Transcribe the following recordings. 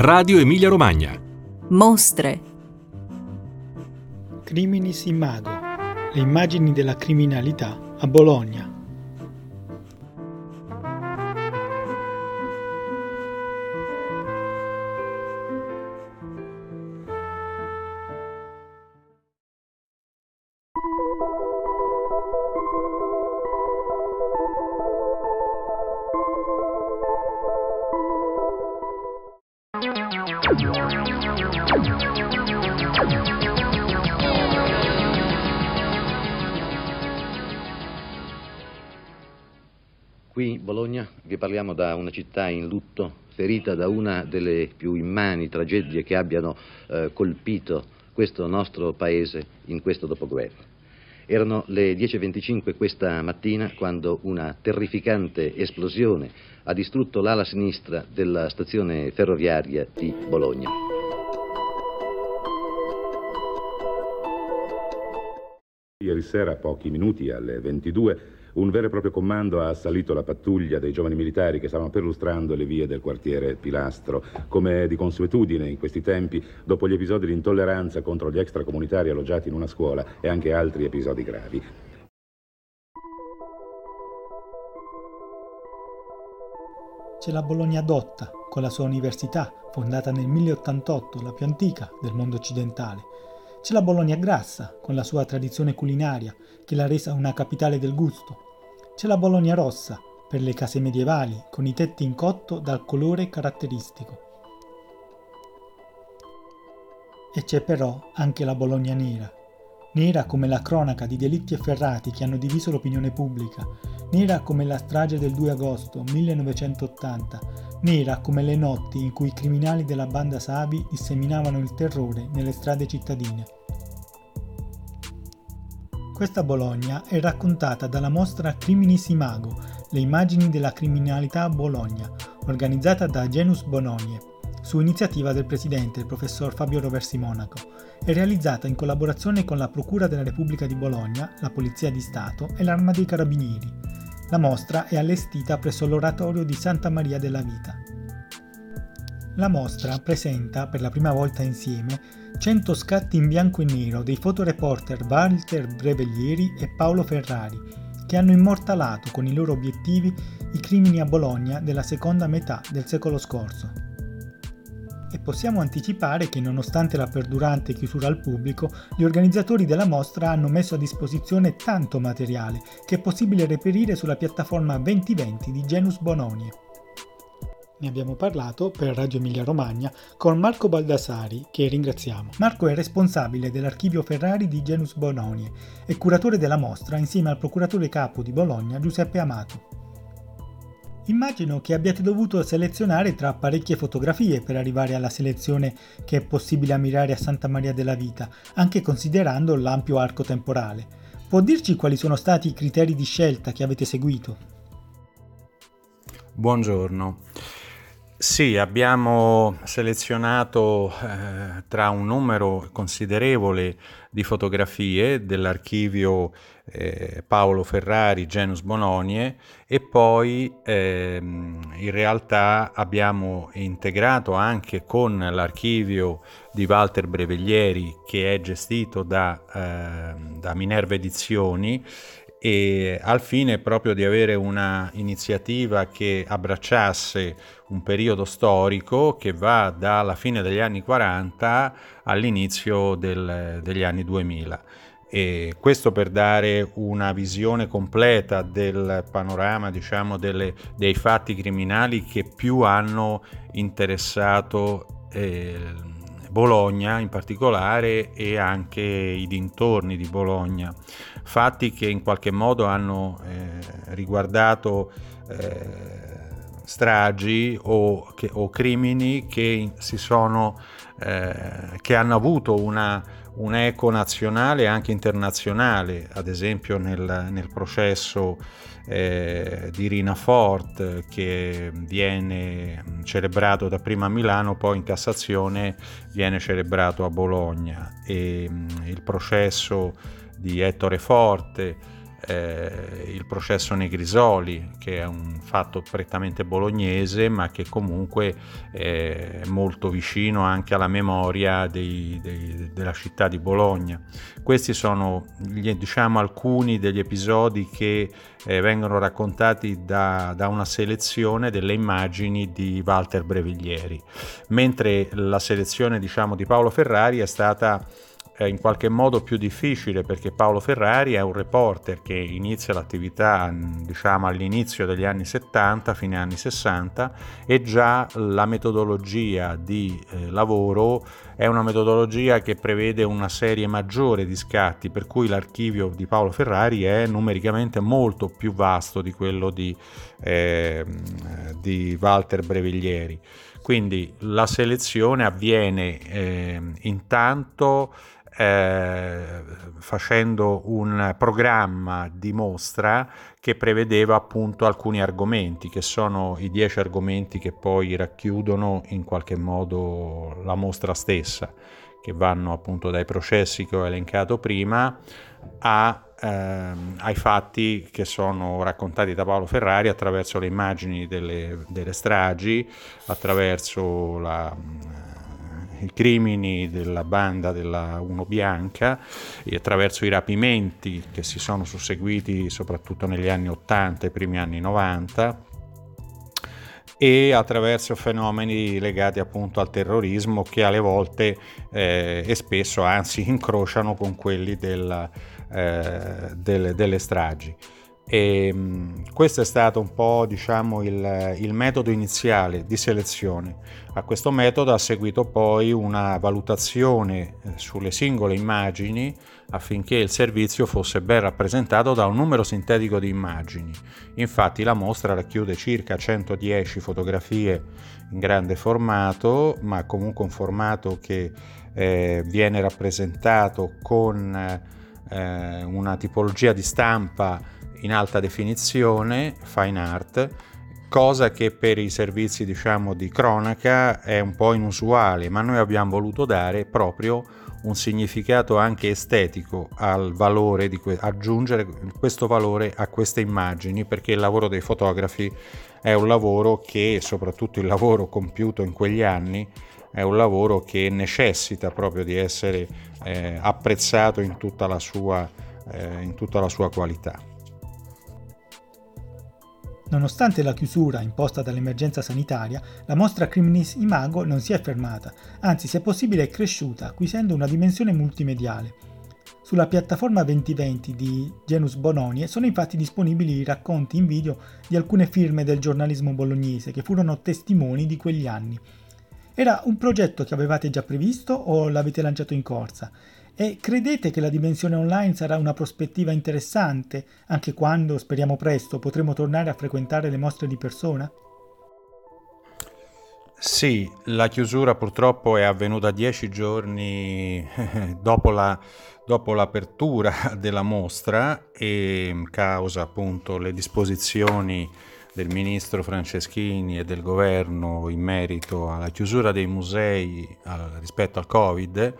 Radio Emilia Romagna. Mostre. Criminis Imago. Le immagini della criminalità a Bologna. Qui Bologna vi parliamo da una città in lutto, ferita da una delle più immani tragedie che abbiano eh, colpito questo nostro paese in questo dopoguerra. Erano le 10.25 questa mattina quando una terrificante esplosione ha distrutto l'ala sinistra della stazione ferroviaria di Bologna. Ieri sera, pochi minuti alle 22, un vero e proprio comando ha assalito la pattuglia dei giovani militari che stavano perlustrando le vie del quartiere Pilastro. Come di consuetudine in questi tempi, dopo gli episodi di intolleranza contro gli extracomunitari alloggiati in una scuola e anche altri episodi gravi. C'è la Bologna dotta, con la sua università, fondata nel 1088, la più antica del mondo occidentale. C'è la Bologna grassa, con la sua tradizione culinaria, che l'ha resa una capitale del gusto. C'è la Bologna rossa, per le case medievali, con i tetti in cotto dal colore caratteristico. E c'è però anche la Bologna nera, nera come la cronaca di delitti efferrati che hanno diviso l'opinione pubblica, nera come la strage del 2 agosto 1980, nera come le notti in cui i criminali della banda Sabi disseminavano il terrore nelle strade cittadine. Questa Bologna è raccontata dalla mostra Criminis Imago, le immagini della criminalità a Bologna, organizzata da Genus Bononie, su iniziativa del presidente, il professor Fabio Roversi Monaco, e realizzata in collaborazione con la Procura della Repubblica di Bologna, la Polizia di Stato e l'Arma dei Carabinieri. La mostra è allestita presso l'oratorio di Santa Maria della Vita. La mostra presenta, per la prima volta insieme, 100 scatti in bianco e nero dei fotoreporter Walter Breveglieri e Paolo Ferrari, che hanno immortalato con i loro obiettivi i crimini a Bologna della seconda metà del secolo scorso. E possiamo anticipare che nonostante la perdurante chiusura al pubblico, gli organizzatori della mostra hanno messo a disposizione tanto materiale che è possibile reperire sulla piattaforma 2020 di Genus Bononie. Ne abbiamo parlato per Radio Emilia Romagna con Marco Baldassari, che ringraziamo. Marco è responsabile dell'archivio Ferrari di Genus Bononie e curatore della mostra insieme al procuratore capo di Bologna Giuseppe Amato. Immagino che abbiate dovuto selezionare tra parecchie fotografie per arrivare alla selezione che è possibile ammirare a Santa Maria della Vita, anche considerando l'ampio arco temporale. Può dirci quali sono stati i criteri di scelta che avete seguito? Buongiorno. Sì, abbiamo selezionato eh, tra un numero considerevole di fotografie dell'archivio eh, Paolo Ferrari, Genus Bononie e poi ehm, in realtà abbiamo integrato anche con l'archivio di Walter Breveglieri che è gestito da, eh, da Minerva Edizioni e al fine proprio di avere una iniziativa che abbracciasse un periodo storico che va dalla fine degli anni 40 all'inizio del, degli anni 2000. E questo per dare una visione completa del panorama diciamo, delle, dei fatti criminali che più hanno interessato eh, Bologna in particolare e anche i dintorni di Bologna, fatti che in qualche modo hanno eh, riguardato eh, stragi o, che, o, crimini che, sono, eh, che hanno avuto una, un'eco nazionale e anche internazionale, ad esempio nel, nel processo eh, di Rina Fort che viene celebrato dapprima a Milano, poi in Cassazione viene celebrato a Bologna. E mh, il processo di Ettore Forte eh, il processo Negrisoli, che è un fatto prettamente bolognese, ma che comunque è molto vicino anche alla memoria dei, dei, della città di Bologna. Questi sono diciamo, alcuni degli episodi che eh, vengono raccontati da, da, una selezione delle immagini di Walter Breviglieri, mentre la selezione diciamo, di Paolo Ferrari è stata in qualche modo più difficile perché Paolo Ferrari è un reporter che inizia l'attività diciamo all'inizio degli anni 70, fine anni 60 e già la metodologia di eh, lavoro è una metodologia che prevede una serie maggiore di scatti per cui l'archivio di Paolo Ferrari è numericamente molto più vasto di quello di, eh, di Walter Breviglieri. Quindi la selezione avviene eh, intanto eh, facendo un programma di mostra che prevedeva appunto alcuni argomenti, che sono i dieci argomenti che poi racchiudono in qualche modo la mostra stessa, che vanno appunto dai processi che ho elencato prima a, ehm, ai fatti che sono raccontati da Paolo Ferrari attraverso le immagini delle, delle stragi, attraverso la i crimini della banda della Uno Bianca e attraverso i rapimenti che si sono susseguiti soprattutto negli anni 80 e primi anni 90 e attraverso fenomeni legati appunto al terrorismo che alle volte eh, e spesso anzi incrociano con quelli della, eh, delle, delle stragi. E, questo è stato un po' diciamo, il, il, metodo iniziale di selezione. A questo metodo ha seguito poi una valutazione eh, sulle singole immagini affinché il servizio fosse ben rappresentato da un numero sintetico di immagini. Infatti la mostra racchiude circa 110 fotografie in grande formato, ma comunque un formato che eh, viene rappresentato con eh, una tipologia di stampa in alta definizione, fine art, cosa che per i servizi diciamo di cronaca è un po' inusuale, ma noi abbiamo voluto dare proprio un significato anche estetico al valore di que- aggiungere questo valore a queste immagini perché il lavoro dei fotografi è un lavoro che soprattutto il lavoro compiuto in quegli anni è un lavoro che necessita proprio di essere eh, apprezzato in tutta la sua, eh, in tutta la sua qualità. Nonostante la chiusura imposta dall'emergenza sanitaria, la mostra Criminis Imago non si è fermata, anzi se possibile è cresciuta, acquisendo una dimensione multimediale. Sulla piattaforma 2020 di Genus Bononie sono infatti disponibili i racconti in video di alcune firme del giornalismo bolognese che furono testimoni di quegli anni. Era un progetto che avevate già previsto o l'avete lanciato in corsa? E credete che la dimensione online sarà una prospettiva interessante anche quando, speriamo presto, potremo tornare a frequentare le mostre di persona? Sì, la chiusura purtroppo è avvenuta dieci giorni dopo, la, dopo l'apertura della mostra e causa appunto le disposizioni del ministro Franceschini e del governo in merito alla chiusura dei musei al, rispetto al Covid,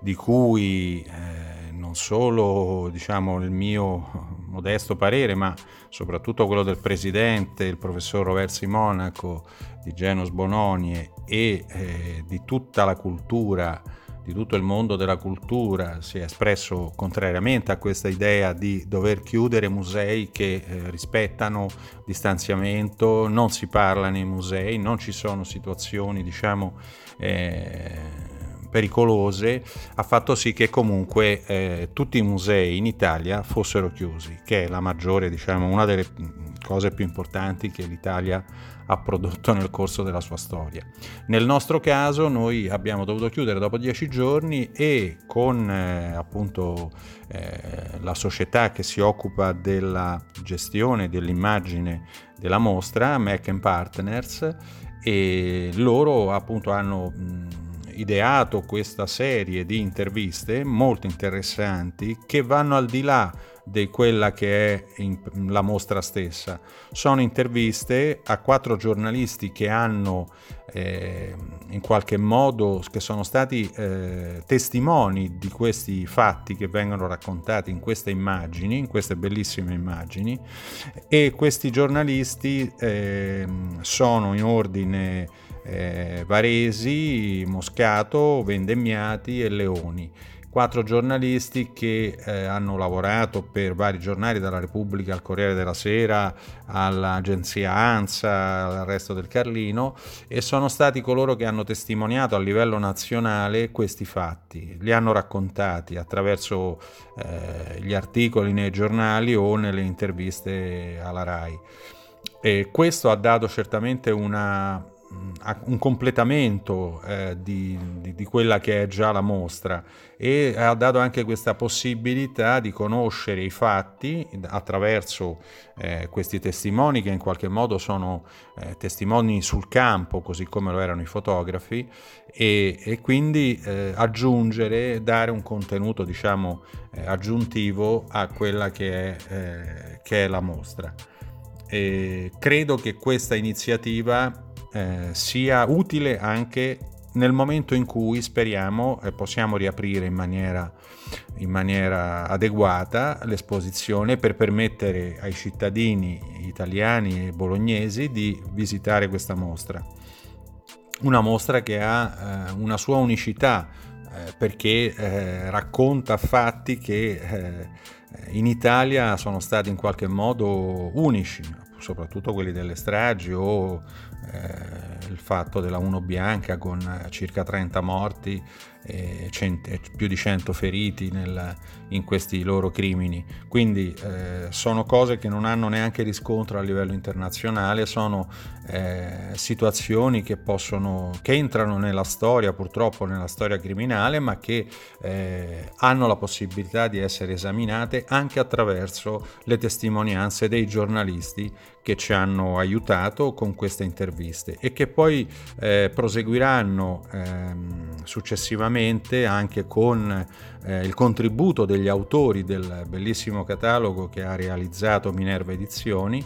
di cui eh, non solo diciamo, il mio modesto parere, ma soprattutto quello del presidente, il professor Roversi Monaco, di Genos Bononie e eh, di tutta la cultura di tutto il mondo della cultura si è espresso contrariamente a questa idea di dover chiudere musei che eh, rispettano distanziamento, non si parla nei musei, non ci sono situazioni diciamo eh, pericolose, ha fatto sì che comunque eh, tutti i musei in Italia fossero chiusi, che è la maggiore, diciamo, una delle cose più importanti che l'Italia ha prodotto nel corso della sua storia. Nel nostro caso noi abbiamo dovuto chiudere dopo dieci giorni e con eh, appunto eh, la società che si occupa della gestione dell'immagine della mostra, Mac Partners, e loro appunto hanno mh, ideato questa serie di interviste molto interessanti che vanno al di là di quella che è la mostra stessa. Sono interviste a quattro giornalisti che hanno eh, in qualche modo, che sono stati eh, testimoni di questi fatti che vengono raccontati in queste immagini, in queste bellissime immagini, e questi giornalisti eh, sono in ordine eh, Varesi, Moscato, Vendemmiati e Leoni quattro giornalisti che eh, hanno lavorato per vari giornali, dalla Repubblica al Corriere della Sera, all'agenzia ANSA, al resto del Carlino, e sono stati coloro che hanno testimoniato a livello nazionale questi fatti, li hanno raccontati attraverso eh, gli articoli nei giornali o nelle interviste alla RAI. E questo ha dato certamente una, un completamento eh, di, di, di, quella che è già la mostra e ha dato anche questa possibilità di conoscere i fatti attraverso eh, questi testimoni che in qualche modo sono eh, testimoni sul campo così come lo erano i fotografi e, e quindi eh, aggiungere, dare un contenuto diciamo eh, aggiuntivo a quella che è, eh, che è la mostra. E credo che questa iniziativa eh, sia utile anche nel momento in cui speriamo eh, possiamo riaprire in maniera, in maniera adeguata l'esposizione per permettere ai cittadini italiani e bolognesi di visitare questa mostra. Una mostra che ha eh, una sua unicità eh, perché eh, racconta fatti che in Italia sono stati in qualche modo unici, soprattutto quelli delle stragi o eh, il fatto della Uno Bianca con circa 30 morti cent- più di 100 feriti nel, in questi loro crimini. Quindi eh, sono cose che non hanno neanche riscontro a livello internazionale, sono eh, situazioni che, possono, che entrano nella storia, purtroppo nella storia criminale, ma che eh, hanno la possibilità di essere esaminate anche attraverso le testimonianze dei giornalisti che ci hanno aiutato con queste interviste e che poi eh, proseguiranno ehm, successivamente anche con eh, il contributo degli autori del bellissimo catalogo che ha realizzato Minerva Edizioni,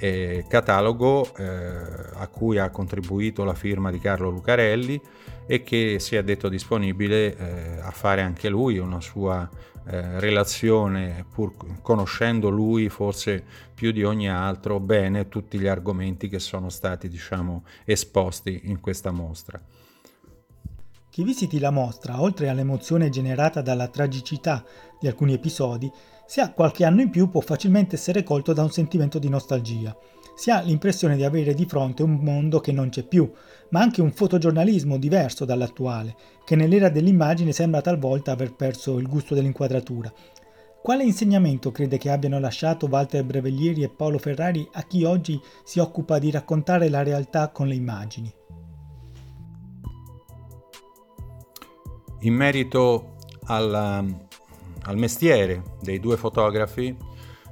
eh, catalogo a cui ha contribuito la firma di Carlo Lucarelli e che si è detto disponibile eh, a fare anche lui una sua eh, relazione, pur conoscendo lui forse più di ogni altro bene tutti gli argomenti che sono stati diciamo, esposti in questa mostra. Chi visiti la mostra, oltre all'emozione generata dalla tragicità di alcuni episodi, se ha qualche anno in più può facilmente essere colto da un sentimento di nostalgia si ha l'impressione di avere di fronte un mondo che non c'è più, ma anche un fotogiornalismo diverso dall'attuale, che nell'era dell'immagine sembra talvolta aver perso il gusto dell'inquadratura. Quale insegnamento crede che abbiano lasciato Walter Breveglieri e Paolo Ferrari a chi oggi si occupa di raccontare la realtà con le immagini? In merito al, al mestiere dei due fotografi,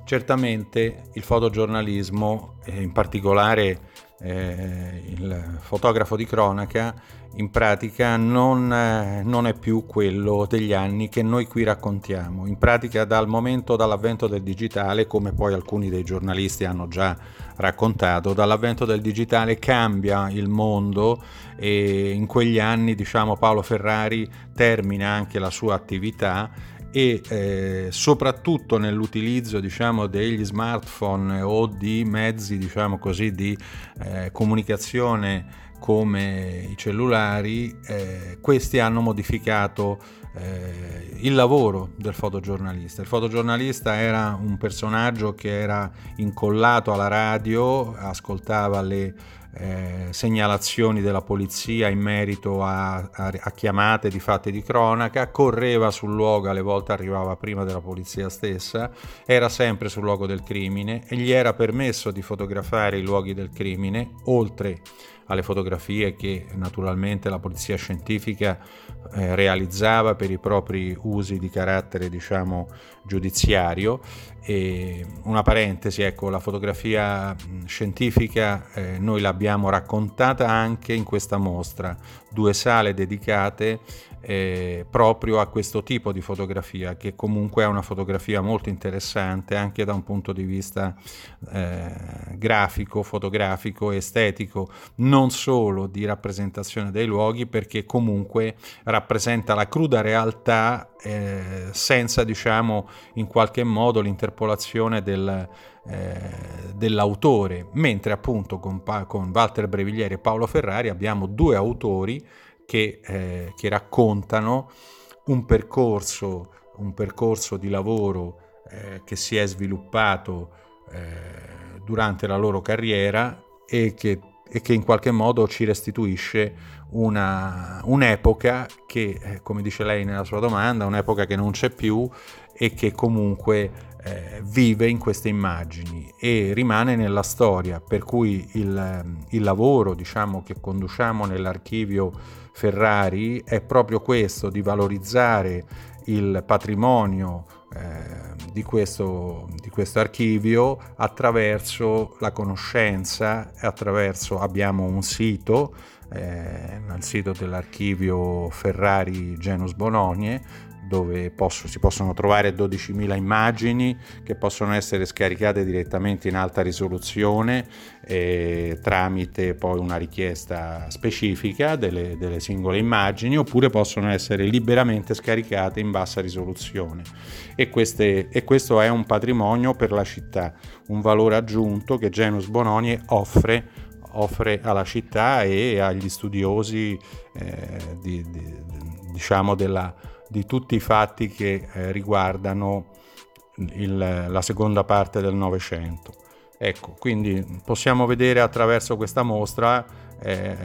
Certamente il fotogiornalismo, in particolare eh, il fotografo di cronaca, in pratica non, eh, non, è più quello degli anni che noi qui raccontiamo. In pratica dal momento dall'avvento del digitale, come poi alcuni dei giornalisti hanno già raccontato, dall'avvento del digitale cambia il mondo e in quegli anni diciamo Paolo Ferrari termina anche la sua attività e eh, soprattutto nell'utilizzo diciamo, degli smartphone o di mezzi diciamo così, di eh, comunicazione come i cellulari, eh, questi hanno modificato eh, il lavoro del fotogiornalista. Il fotogiornalista era un personaggio che era incollato alla radio, ascoltava le eh, segnalazioni della polizia in merito a, a, a, chiamate di fatti di cronaca, correva sul luogo, alle volte arrivava prima della polizia stessa, era sempre sul luogo del crimine e gli era permesso di fotografare i luoghi del crimine, oltre alle fotografie che naturalmente la polizia scientifica eh, realizzava per i propri usi di carattere diciamo giudiziario. E una parentesi ecco la fotografia scientifica eh, noi l'abbiamo raccontata anche in questa mostra, due sale dedicate eh, proprio a questo tipo di fotografia, che comunque è una fotografia molto interessante anche da un punto di vista eh, grafico, fotografico, estetico, non solo di rappresentazione dei luoghi, perché comunque rappresenta la cruda realtà eh, senza, diciamo, in qualche modo l'interpolazione del, eh, dell'autore, mentre appunto con, con Walter Breviglieri e Paolo Ferrari abbiamo due autori che, eh, che raccontano un percorso, un percorso di lavoro eh, che si è sviluppato eh, durante la loro carriera e che, e che, in qualche modo ci restituisce una, un'epoca che, eh, come dice lei nella sua domanda, un'epoca che non c'è più e che comunque eh, vive in queste immagini e rimane nella storia, per cui il, il lavoro diciamo, che conduciamo nell'archivio Ferrari è proprio questo, di valorizzare il patrimonio eh, di, questo, di questo archivio attraverso la conoscenza, attraverso abbiamo un sito, eh, il sito dell'archivio Ferrari Genus Bononie, dove posso, si possono trovare 12.000 immagini che possono essere scaricate direttamente in alta risoluzione eh, tramite poi una richiesta specifica delle, delle, singole immagini oppure possono essere liberamente scaricate in bassa risoluzione. E, queste, e questo è un patrimonio per la città, un valore aggiunto che Genus Bononie offre offre alla città e agli studiosi eh, di, di, diciamo della, di tutti i fatti che eh, riguardano il, la seconda parte del Novecento. Ecco, quindi possiamo vedere attraverso questa mostra eh,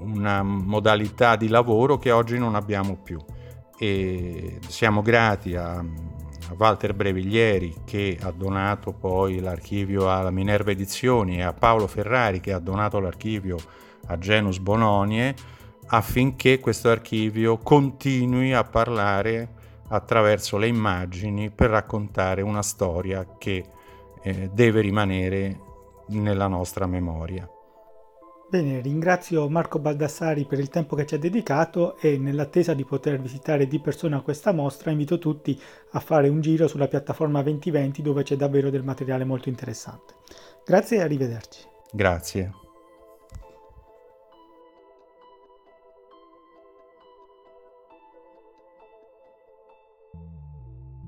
una modalità di lavoro che oggi non abbiamo più e siamo grati a, Walter Breviglieri che ha donato poi l'archivio alla Minerva Edizioni e a Paolo Ferrari che ha donato l'archivio a Genus Bononie affinché questo archivio continui a parlare attraverso le immagini per raccontare una storia che eh, deve rimanere nella nostra memoria. Bene, ringrazio Marco Baldassari per il tempo che ci ha dedicato e nell'attesa di poter visitare di persona questa mostra invito tutti a fare un giro sulla piattaforma 2020 dove c'è davvero del materiale molto interessante. Grazie e arrivederci. Grazie.